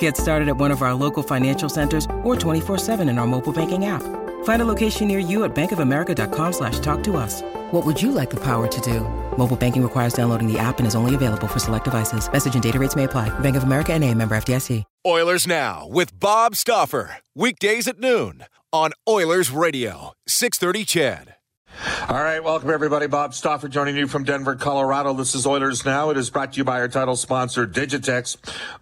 Get started at one of our local financial centers or 24-7 in our mobile banking app. Find a location near you at bankofamerica.com slash talk to us. What would you like the power to do? Mobile banking requires downloading the app and is only available for select devices. Message and data rates may apply. Bank of America and a member FDIC. Oilers Now with Bob Stauffer. Weekdays at noon on Oilers Radio. 630 CHED. All right, welcome everybody. Bob Stauffer joining you from Denver, Colorado. This is Oilers Now. It is brought to you by our title sponsor, Digitex.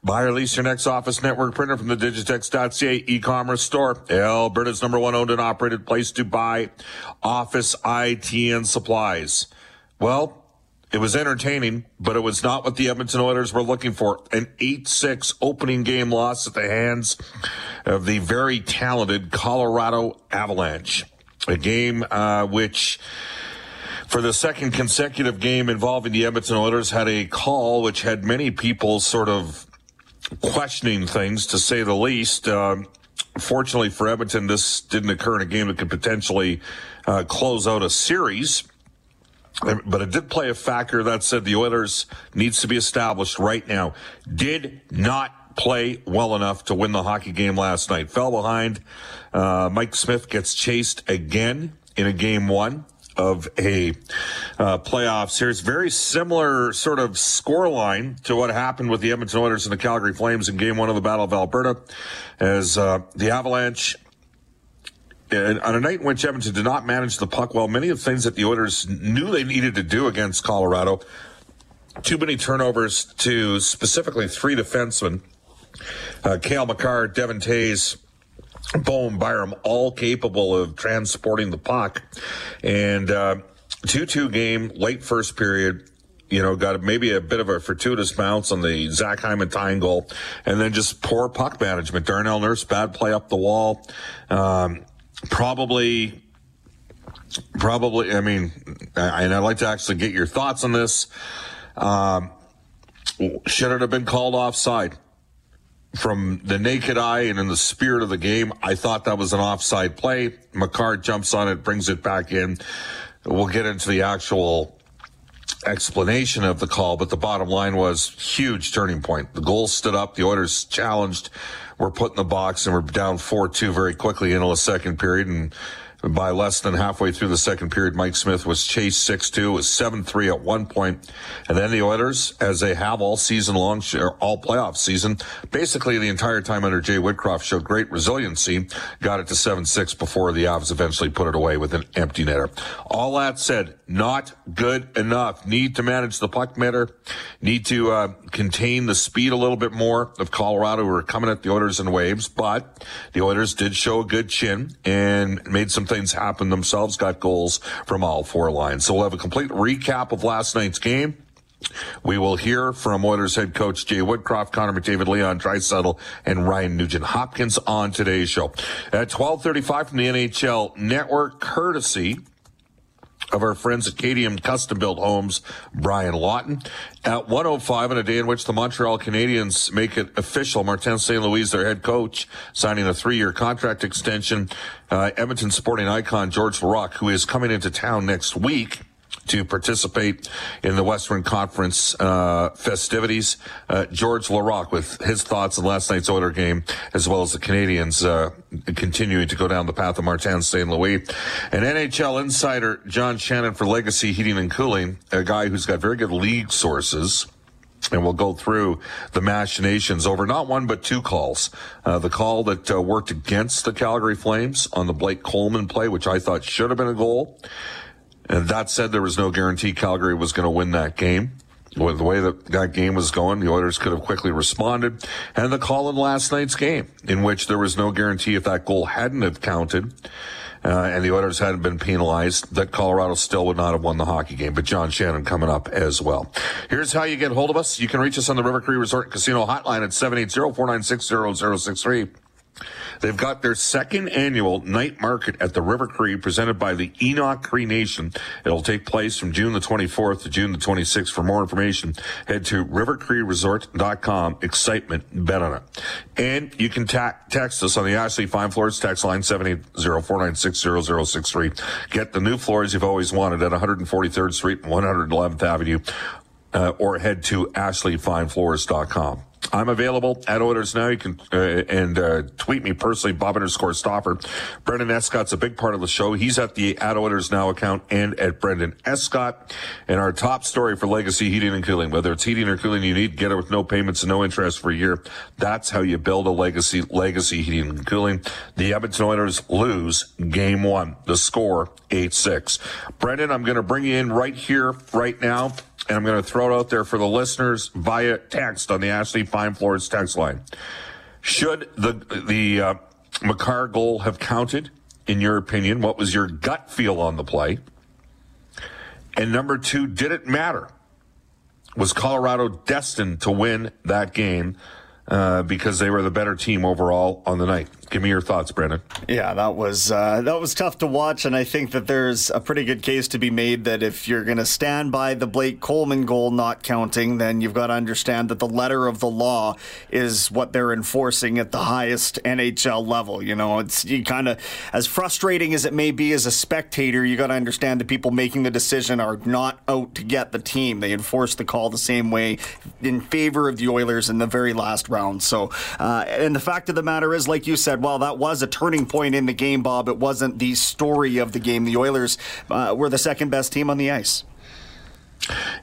Buy or lease your next office network printer from the Digitex.ca e-commerce store. Alberta's number one owned and operated place to buy office IT and supplies. Well, it was entertaining, but it was not what the Edmonton Oilers were looking for. An 8-6 opening game loss at the hands of the very talented Colorado Avalanche a game uh, which for the second consecutive game involving the Edmonton Oilers had a call which had many people sort of questioning things to say the least. Uh, fortunately for Edmonton, this didn't occur in a game that could potentially uh, close out a series. But it did play a factor that said the Oilers needs to be established right now. Did not play well enough to win the hockey game last night. Fell behind uh, Mike Smith gets chased again in a game one of a uh, playoff series. Very similar sort of scoreline to what happened with the Edmonton Oilers and the Calgary Flames in game one of the Battle of Alberta as uh, the Avalanche on a night in which Edmonton did not manage the puck well, many of the things that the Oilers knew they needed to do against Colorado. Too many turnovers to specifically three defensemen. Uh, Cale Makar, Devon Toews, Bowen Byram, all capable of transporting the puck. And uh, 2 2 game, late first period. You know, got maybe a bit of a fortuitous bounce on the Zach Hyman tying goal, and then just poor puck management. Darnell Nurse, bad play up the wall. Um, probably probably i mean and i'd like to actually get your thoughts on this um, should it have been called offside from the naked eye and in the spirit of the game, I thought that was an offside play. Makar jumps on it, brings it back in. We'll get into the actual explanation of the call, but the bottom line was huge turning point. The goal stood up. The Oilers challenged. We're put in the box and we're down 4-2 very quickly into the second period. And by less than halfway through the second period, Mike Smith was chased 6-2, was 7-3 at one point. And then the Oilers, as they have all season long, all playoff season, basically the entire time under Jay Woodcroft showed great resiliency, got it to 7-6 before the Avs eventually put it away with an empty netter. All that said, not good enough. Need to manage the puck better. Need to uh, contain the speed a little bit more of Colorado who are coming at the Oilers in waves, but the Oilers did show a good chin and made some things happen themselves, got goals from all four lines. So we'll have a complete recap of last night's game. We will hear from Oilers head coach Jay Woodcroft, Connor McDavid, Leon Draisaitl, and Ryan Nugent Hopkins on today's show. At 1235 from the NHL Network, courtesy of our friends at KDM Custom Built Homes, Brian Lawton. At 105 on a day in which the Montreal Canadiens make it official, Martin St. Louis, their head coach, signing a three-year contract extension. Uh, Edmonton sporting icon George Laraque, who is coming into town next week, to participate in the Western Conference uh, festivities. Uh, George Laraque with his thoughts on last night's Oiler game, as well as the Canadiens uh, continuing to go down the path of Martin St. Louis. And NHL insider John Shannon for Legacy Heating and Cooling, a guy who's got very good league sources and we'll go through the machinations over not one but two calls. Uh, the call that uh, worked against the Calgary Flames on the Blake Coleman play, which I thought should have been a goal. And that said, there was no guarantee Calgary was going to win that game. With the way that that game was going, the Oilers could have quickly responded. And the call in last night's game, in which there was no guarantee if that goal hadn't have counted, uh, and the Oilers hadn't been penalized, that Colorado still would not have won the hockey game. But John Shannon coming up as well. Here's how you get hold of us. You can reach us on the River Cree Resort Casino hotline at 780-496-0063. They've got their second annual night market at the River Cree presented by the Enoch Cree Nation. It'll take place from June the 24th to June the 26th. For more information, head to rivercreeresort.com. Excitement, bet on it. And you can ta- text us on the Ashley Fine Floors text line 780-496-0063. Get the new floors you've always wanted at 143rd Street and 111th Avenue. Uh, or head to ashleyfinefloors.com. I'm available at Oilers Now. You can uh, and uh, tweet me personally, Bob underscore Stauffer. Brendan Escott's a big part of the show. He's at the at Oilers Now account and at Brendan Escott. And our top story for Legacy Heating and Cooling, whether it's heating or cooling you need, get it with no payments and no interest for a year. That's how you build a legacy. Legacy Heating and Cooling. The Edmonton Oilers lose game one. The score eight six. Brendan, I'm going to bring you in right here, right now and I'm going to throw it out there for the listeners via text on the Ashley Fine Floors text line. Should the the uh, Makar goal have counted, in your opinion? What was your gut feel on the play? And number two, did it matter? Was Colorado destined to win that game uh, because they were the better team overall on the night? Give me your thoughts, Brendan. Yeah, that was uh, that was tough to watch, and I think that there's a pretty good case to be made that if you're going to stand by the Blake Coleman goal not counting, then you've got to understand that the letter of the law is what they're enforcing at the highest NHL level. You know, it's you kind of as frustrating as it may be as a spectator, you got to understand the people making the decision are not out to get the team. They enforce the call the same way in favor of the Oilers in the very last round. So, uh, and the fact of the matter is, like you said while that was a turning point in the game, Bob, it wasn't the story of the game. The Oilers uh, were the second best team on the ice.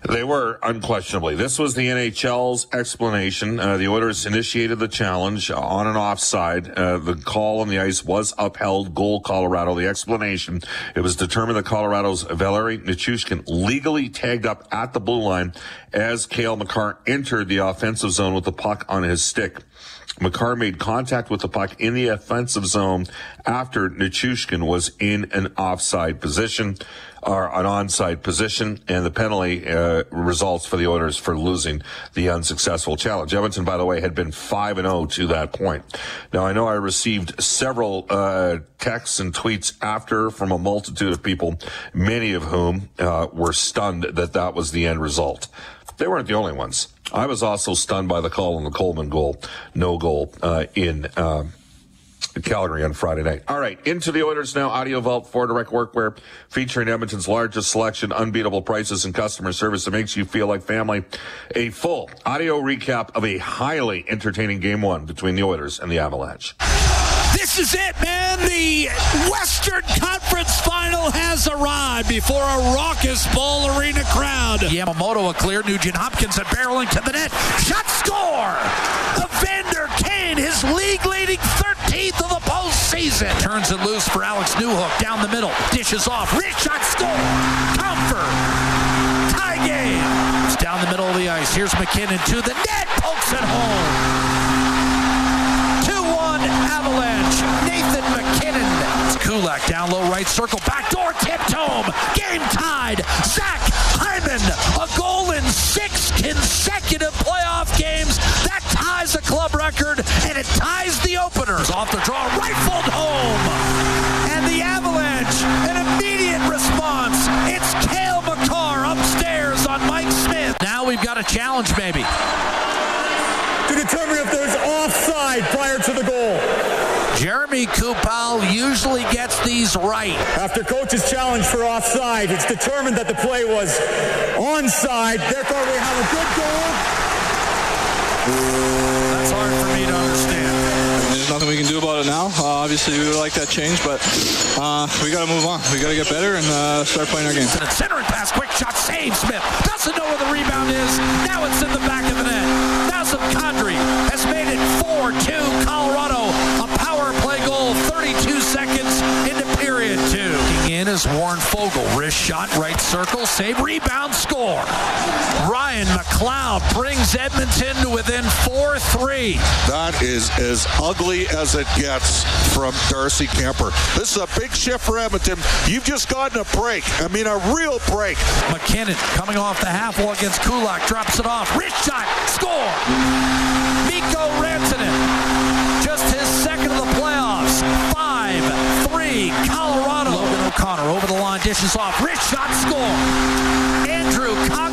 They were unquestionably. This was the NHL's explanation. Uh, the Oilers initiated the challenge on and offside. Uh, the call on the ice was upheld. Goal Colorado. The explanation: it was determined that Colorado's Valeri Nichushkin legally tagged up at the blue line as Cale Makar entered the offensive zone with the puck on his stick. Makar made contact with the puck in the offensive zone after Nichushkin was in an offside position or an onside position, and the penalty uh, results for the Oilers for losing the unsuccessful challenge. Edmonton, by the way, had been five and zero to that point. Now I know I received several uh, texts and tweets after from a multitude of people, many of whom uh, were stunned that that was the end result. They weren't the only ones. I was also stunned by the call on the Coleman goal, no goal uh, in. Calgary on Friday night. All right, into the Oilers now. Audio Vault for direct workwear featuring Edmonton's largest selection, unbeatable prices, and customer service that makes you feel like family. A full audio recap of a highly entertaining game one between the Oilers and the Avalanche. This is it, man. The Western Conference Final has arrived before a raucous Ball Arena crowd. Yamamoto a clear. Nugent Hopkins a barreling to the net. Shot score! Evander His league-leading 13th of the postseason. Turns it loose for Alex Newhook down the middle. Dishes off. Rich shot score! Compher! Tie game! It's down the middle of the ice. Here's MacKinnon to the net. Pokes it home. 2-1 Avalanche. Kulak down low right circle. Backdoor tipped home. Game tied. Zach Hyman. A goal in six consecutive playoff games. That ties the club record and it ties the openers. Off the draw. Rifled home. And the Avalanche. An immediate response. It's Cale Makar upstairs on Mike Smith. Now we've got a challenge maybe. to determine if there's offside prior to the goal. Jeremy Kupal usually gets these right. After coach's challenge for offside, it's determined that the play was onside. Therefore, we have a good goal. That's hard for me to understand. There's nothing we can do about it now. Uh, obviously, we would like that change, but uh, we got to move on. We got to get better and uh, start playing our game. Centering pass, quick shot, save Smith. Doesn't know where the rebound is. Now it's in the back of the net. Nazem Kadri has made it 4-2 Colorado. Foegele. Wrist shot, right circle, save, rebound, score. Ryan McLeod brings Edmonton to within 4-3. That is as ugly as it gets from Darcy Kuemper. This is a big shift for Edmonton. You've just gotten a break. I mean, a real break. MacKinnon coming off the half wall against Kulak, drops it off. Wrist shot, score. Dishes off. Wrist shot, score. Andrew.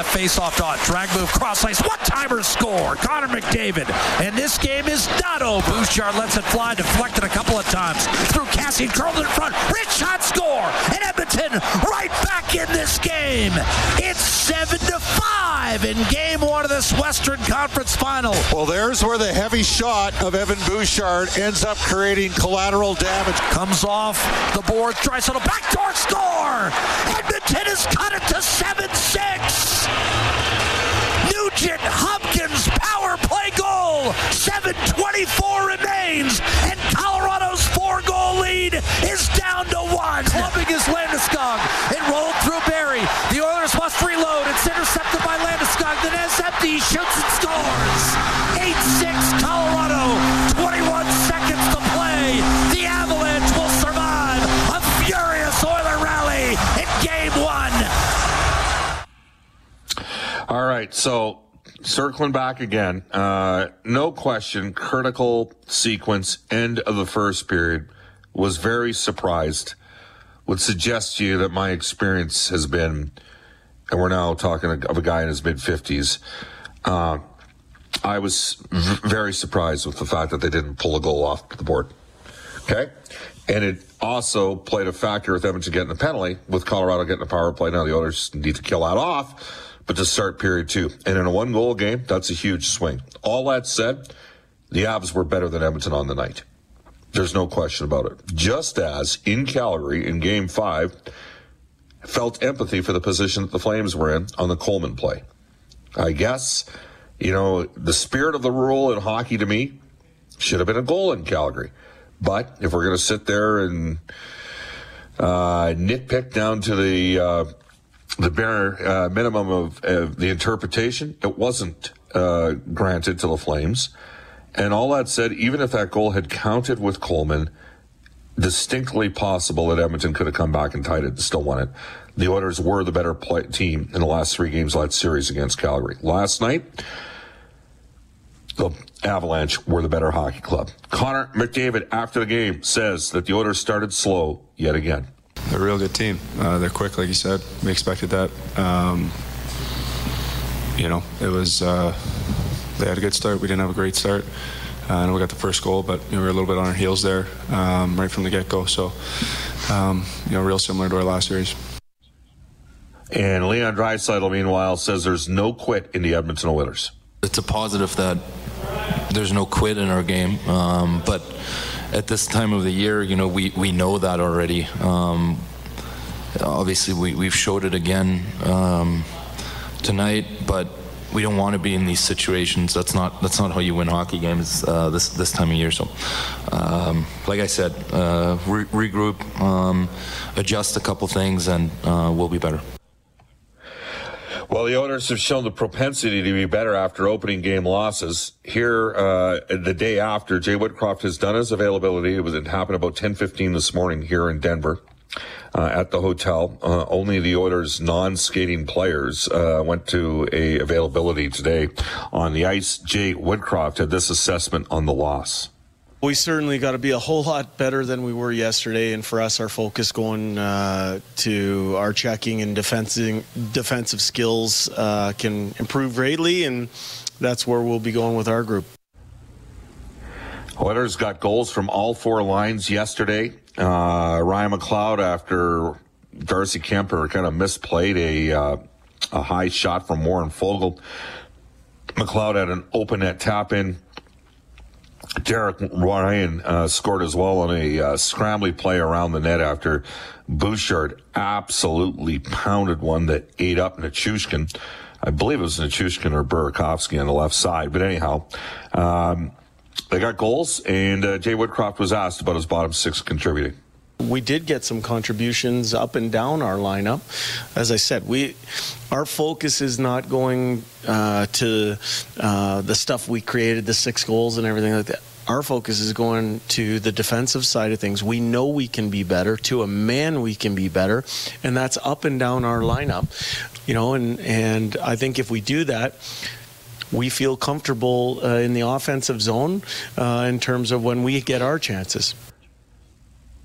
Left face off dot. Drag move, cross ice. One timer score. Connor McDavid. And this game is not over. Bouchard lets it fly, deflected a couple of times. Through Cassie, curled in front. Rich shot score. And Edmonton right back in this game. It's 7 to 5 in game one of this Western Conference final. Well, there's where the heavy shot of Evan Bouchard ends up creating collateral damage. Comes off the board, tries a backdoor score. Edmonton has cut it to 7 6. Nugent Hopkins power play goal. 7.24 remains, and Colorado's four goal lead is down to one. Clubbing is Landeskog. It rolled through Barrie. The Oilers must reload. It's intercepted by Landeskog. The net's empty. He shoots and scores. Right, so circling back again, uh, no question, critical sequence, end of the first period. Was very surprised. Would suggest to you that my experience has been, and we're now talking of a guy in his mid 50s. Uh, I was v- very surprised with the fact that they didn't pull a goal off the board. Okay? And it also played a factor with Edmonton getting a penalty, with Colorado getting a power play. Now the Oilers need to kill that off but to start period two. And in a one goal game, that's a huge swing. All that said, the Avs were better than Edmonton on the night. There's no question about it. Just as in Calgary in game five, felt empathy for the position that the Flames were in on the Coleman play. I guess, you know, the spirit of the rule in hockey to me should have been a goal in Calgary. But if we're going to sit there and uh, nitpick down to the uh, the bare uh, minimum of the interpretation, it wasn't uh, granted to the Flames. And all that said, even if that goal had counted with Coleman, distinctly possible that Edmonton could have come back and tied it and still won it. The Oilers were the better play- team in the last three games of that series against Calgary. Last night, the Avalanche were the better hockey club. Connor McDavid, after the game, says that the Oilers started slow yet again. They're a real good team. Uh, they're quick, like you said. We expected that. Um, you know, it was. Uh, they had a good start. We didn't have a great start. Uh, I know we got the first goal, but you know, we were a little bit on our heels there um, right from the get-go. So, um, you know, real similar to our last series. And Leon Draisaitl, meanwhile, says there's no quit in the Edmonton Oilers. It's a positive that there's no quit in our game, um, but at this time of the year, you know, we, we know that already. Um, obviously, we, we've showed it again um, tonight, but we don't want to be in these situations. That's not that's not how you win hockey games uh, this this time of year. So, um, like I said, uh, re- regroup, um, adjust a couple things, and uh, we'll be better. Well, the Oilers have shown the propensity to be better after opening game losses. Here, uh, the day after, Jay Woodcroft has done his availability. It was it happened about ten fifteen this morning here in Denver. Uh, at the hotel, uh, only the Oilers' non-skating players uh, went to a availability today on the ice. Jay Woodcroft had this assessment on the loss. We certainly got to be a whole lot better than we were yesterday, and for us, our focus going uh, to our checking and defensing, defensive skills uh, can improve greatly, and that's where we'll be going with our group. Oilers got goals from all four lines yesterday. Uh, Ryan McLeod, after Darcy Kuemper kind of misplayed a uh, a high shot from Warren Foegele, McLeod had an open net tap in Derek Ryan uh, scored as well on a uh, scrambly play around the net after Bouchard absolutely pounded one that ate up Nichushkin. I believe it was Nichushkin or Burakovsky on the left side. But anyhow, um, they got goals, and uh, Jay Woodcroft was asked about his bottom six contributing. We did get some contributions up and down our lineup. As I said, we our focus is not going uh, to uh, the stuff we created, the six goals and everything like that. Our focus is going to the defensive side of things. We know we can be better. To a man, we can be better, and that's up and down our lineup. You know, and and I think if we do that we feel comfortable uh, in the offensive zone uh, in terms of when we get our chances.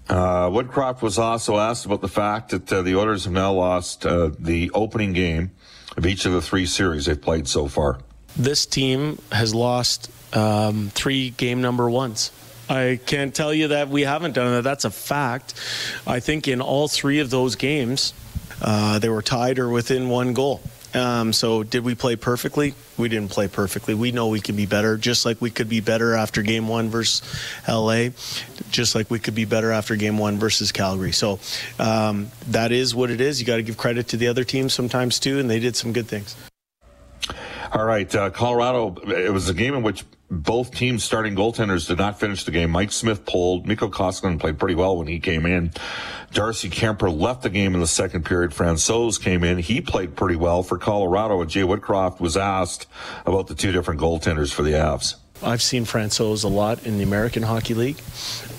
Uh, Woodcroft was also asked about the fact that uh, the Oilers have now lost uh, the opening game of each of the three series they've played so far. This team has lost um, three game number ones. I can't tell you that we haven't done that. That's a fact. I think in all three of those games, uh, they were tied or within one goal. Um, so, did we play perfectly? We didn't play perfectly. We know we can be better, just like we could be better after game one versus LA, just like we could be better after game one versus Calgary. So, um, that is what it is. You got to give credit to the other teams sometimes, too, and they did some good things. All right, uh, Colorado. It was a game in which both teams' starting goaltenders did not finish the game. Mike Smith pulled. Mikko Koskinen played pretty well when he came in. Darcy Kuemper left the game in the second period. Francouz came in. He played pretty well for Colorado. And Jay Woodcroft was asked about the two different goaltenders for the Avs. I've seen Francouz a lot in the American Hockey League,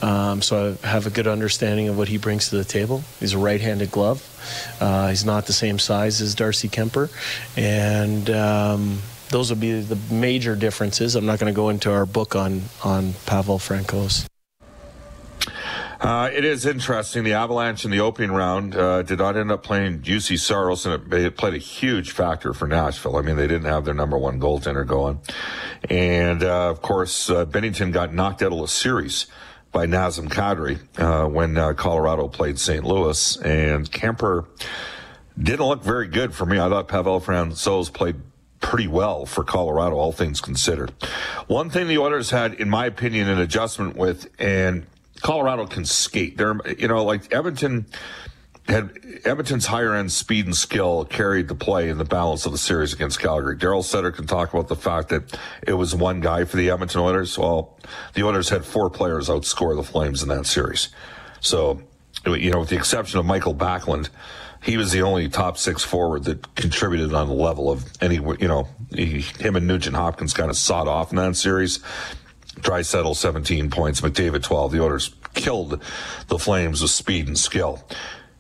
um, so I have a good understanding of what he brings to the table. He's a right-handed glove. Uh, he's not the same size as Darcy Kuemper, and um, those would be the major differences. I'm not going to go into our book on on Pavel Francouz. Uh, it is interesting. The Avalanche in the opening round uh, did not end up playing Juuse Saros, and it, it, played a huge factor for Nashville. I mean, they didn't have their number one goaltender going. And, uh, of course, uh, Binnington got knocked out of the series by Nazem Kadri uh, when uh, Colorado played St. Louis. And Kuemper didn't look very good for me. I thought Pavel Francouz played pretty well for Colorado, all things considered. One thing the Oilers had, in my opinion, an adjustment with, and Colorado can skate. They're, you know, like Edmonton had Edmonton's higher end speed and skill carried the play in the balance of the series against Calgary. Daryl Sutter can talk about the fact that it was one guy for the Edmonton Oilers. Well, the Oilers had four players outscore the Flames in that series. So, you know, with the exception of Mikael Backlund, he was the only top six forward that contributed on the level of any, you know, he, him and Nugent Hopkins kind of sawed off in that series. Draisaitl 17 points, McDavid 12. The Oilers killed the Flames with speed and skill.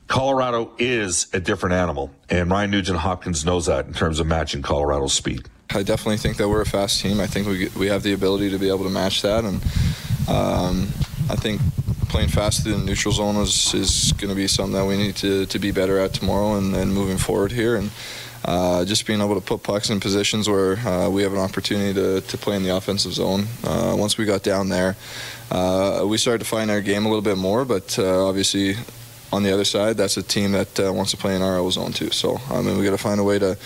Colorado is a different animal, and Ryan Nugent Hopkins knows that in terms of matching Colorado's speed. I definitely think that we're a fast team. I think we we have the ability to be able to match that, and um, I think playing fast in the neutral zone is, is going to be something that we need to, to be better at tomorrow and, and moving forward here. And uh, just being able to put pucks in positions where uh, we have an opportunity to, to play in the offensive zone. Uh, once we got down there, uh, we started to find our game a little bit more, but uh, obviously on the other side, that's a team that uh, wants to play in our zone too. So I mean, we got to find a way to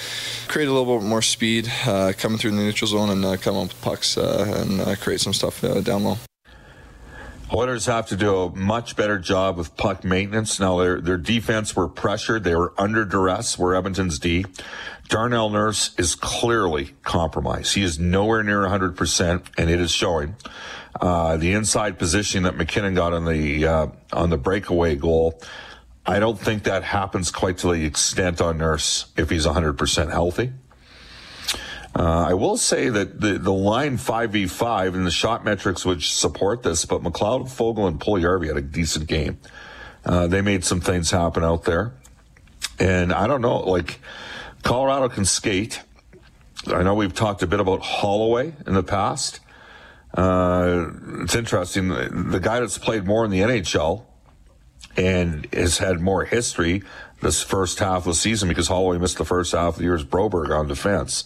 create a little bit more speed uh, coming through the neutral zone and uh, come up with pucks uh, and create some stuff down low. Oilers have to do a much better job with puck maintenance. Now, their, their defense were pressured. They were under duress, were Edmonton's D. Darnell Nurse is clearly compromised. He is nowhere near 100%, and it is showing. Uh, the inside position that MacKinnon got on the, uh, on the breakaway goal, I don't think that happens quite to the extent on Nurse if he's 100% healthy. Uh, I will say that the, the line 5v5 and the shot metrics would support this, but McLeod, Fogel, and Puljujarvi had a decent game. Uh, they made some things happen out there. And I don't know, like, Colorado can skate. I know we've talked a bit about Holloway in the past. Uh, it's interesting. The guy that's played more in the NHL and has had more history this first half of the season because Holloway missed the first half of the year is Broberg on defense.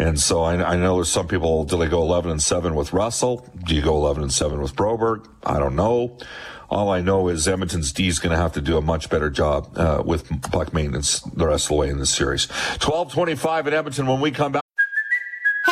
And so I, I, know there's some people, do they go 11 and 7 with Russell? Do you go 11 and 7 with Broberg? I don't know. All I know is Edmonton's D is going to have to do a much better job uh, with puck maintenance the rest of the way in this series. 12:25 at Edmonton when we come back.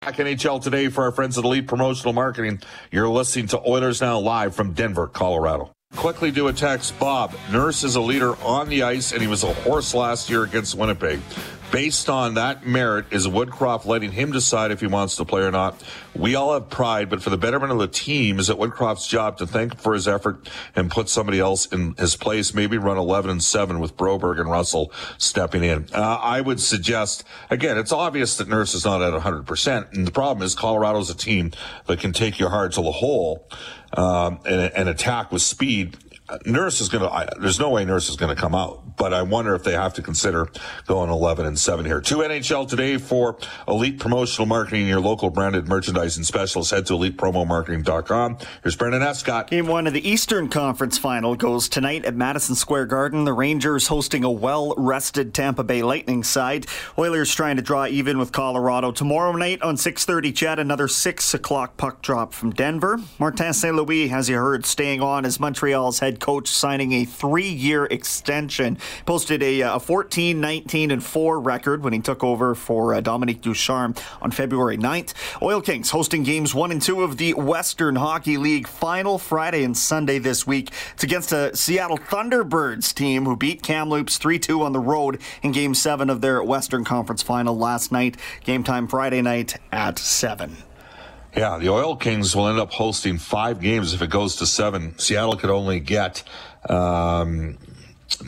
Back NHL today for our friends at Elite Promotional Marketing. You're listening to Oilers Now live from Denver, Colorado. Quickly do a text. Bob, Nurse is a leader on the ice, and he was a horse last year against Winnipeg. Based on that merit, is Woodcroft letting him decide if he wants to play or not? We all have pride, but for the betterment of the team, is it Woodcroft's job to thank him for his effort and put somebody else in his place? Maybe run 11 and 7 with Broberg and Russell stepping in. Uh, I would suggest, again, it's obvious that Nurse is not at 100%. And the problem is Colorado's a team that can take your heart to the hole um, and, and attack with speed. Nurse is going to, there's no way Nurse is going to come out, but I wonder if they have to consider going 11 and 7 here. Two NHL today for Elite Promotional Marketing, your local branded merchandising specialist. Head to elitepromomarketing.com. Here's Brendan Escott. Game one of the Eastern Conference final goes tonight at Madison Square Garden. The Rangers hosting a well rested Tampa Bay Lightning side. Oilers trying to draw even with Colorado. Tomorrow night on 6.30, CHED, another 6 o'clock puck drop from Denver. Martin St. Louis, as you heard, staying on as Montreal's head coach signing a three year extension. Posted a, a 14, 19, and 4 record when he took over for uh, Dominique Ducharme on February 9th. Oil Kings hosting games 1 and 2 of the Western Hockey League final Friday and Sunday this week. It's against a Seattle Thunderbirds team who beat Kamloops 3 2 on the road in Game 7 of their Western Conference final last night. Game time Friday night at 7. Yeah, the Oil Kings will end up hosting five games if it goes to seven. Seattle could only get um,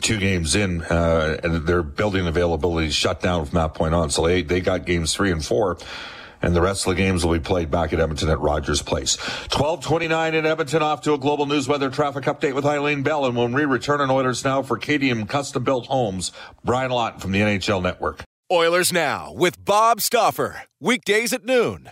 two games in, uh, and their building availability shut down from that point on. So they, they got games three and four. And the rest of the games will be played back at Edmonton at Rogers Place. 1229 in Edmonton off to a global news weather traffic update with Eileen Bell. And when we return on Oilers Now for KDM Custom Built Homes, Brian Lott from the NHL Network. Oilers Now with Bob Stauffer. Weekdays at noon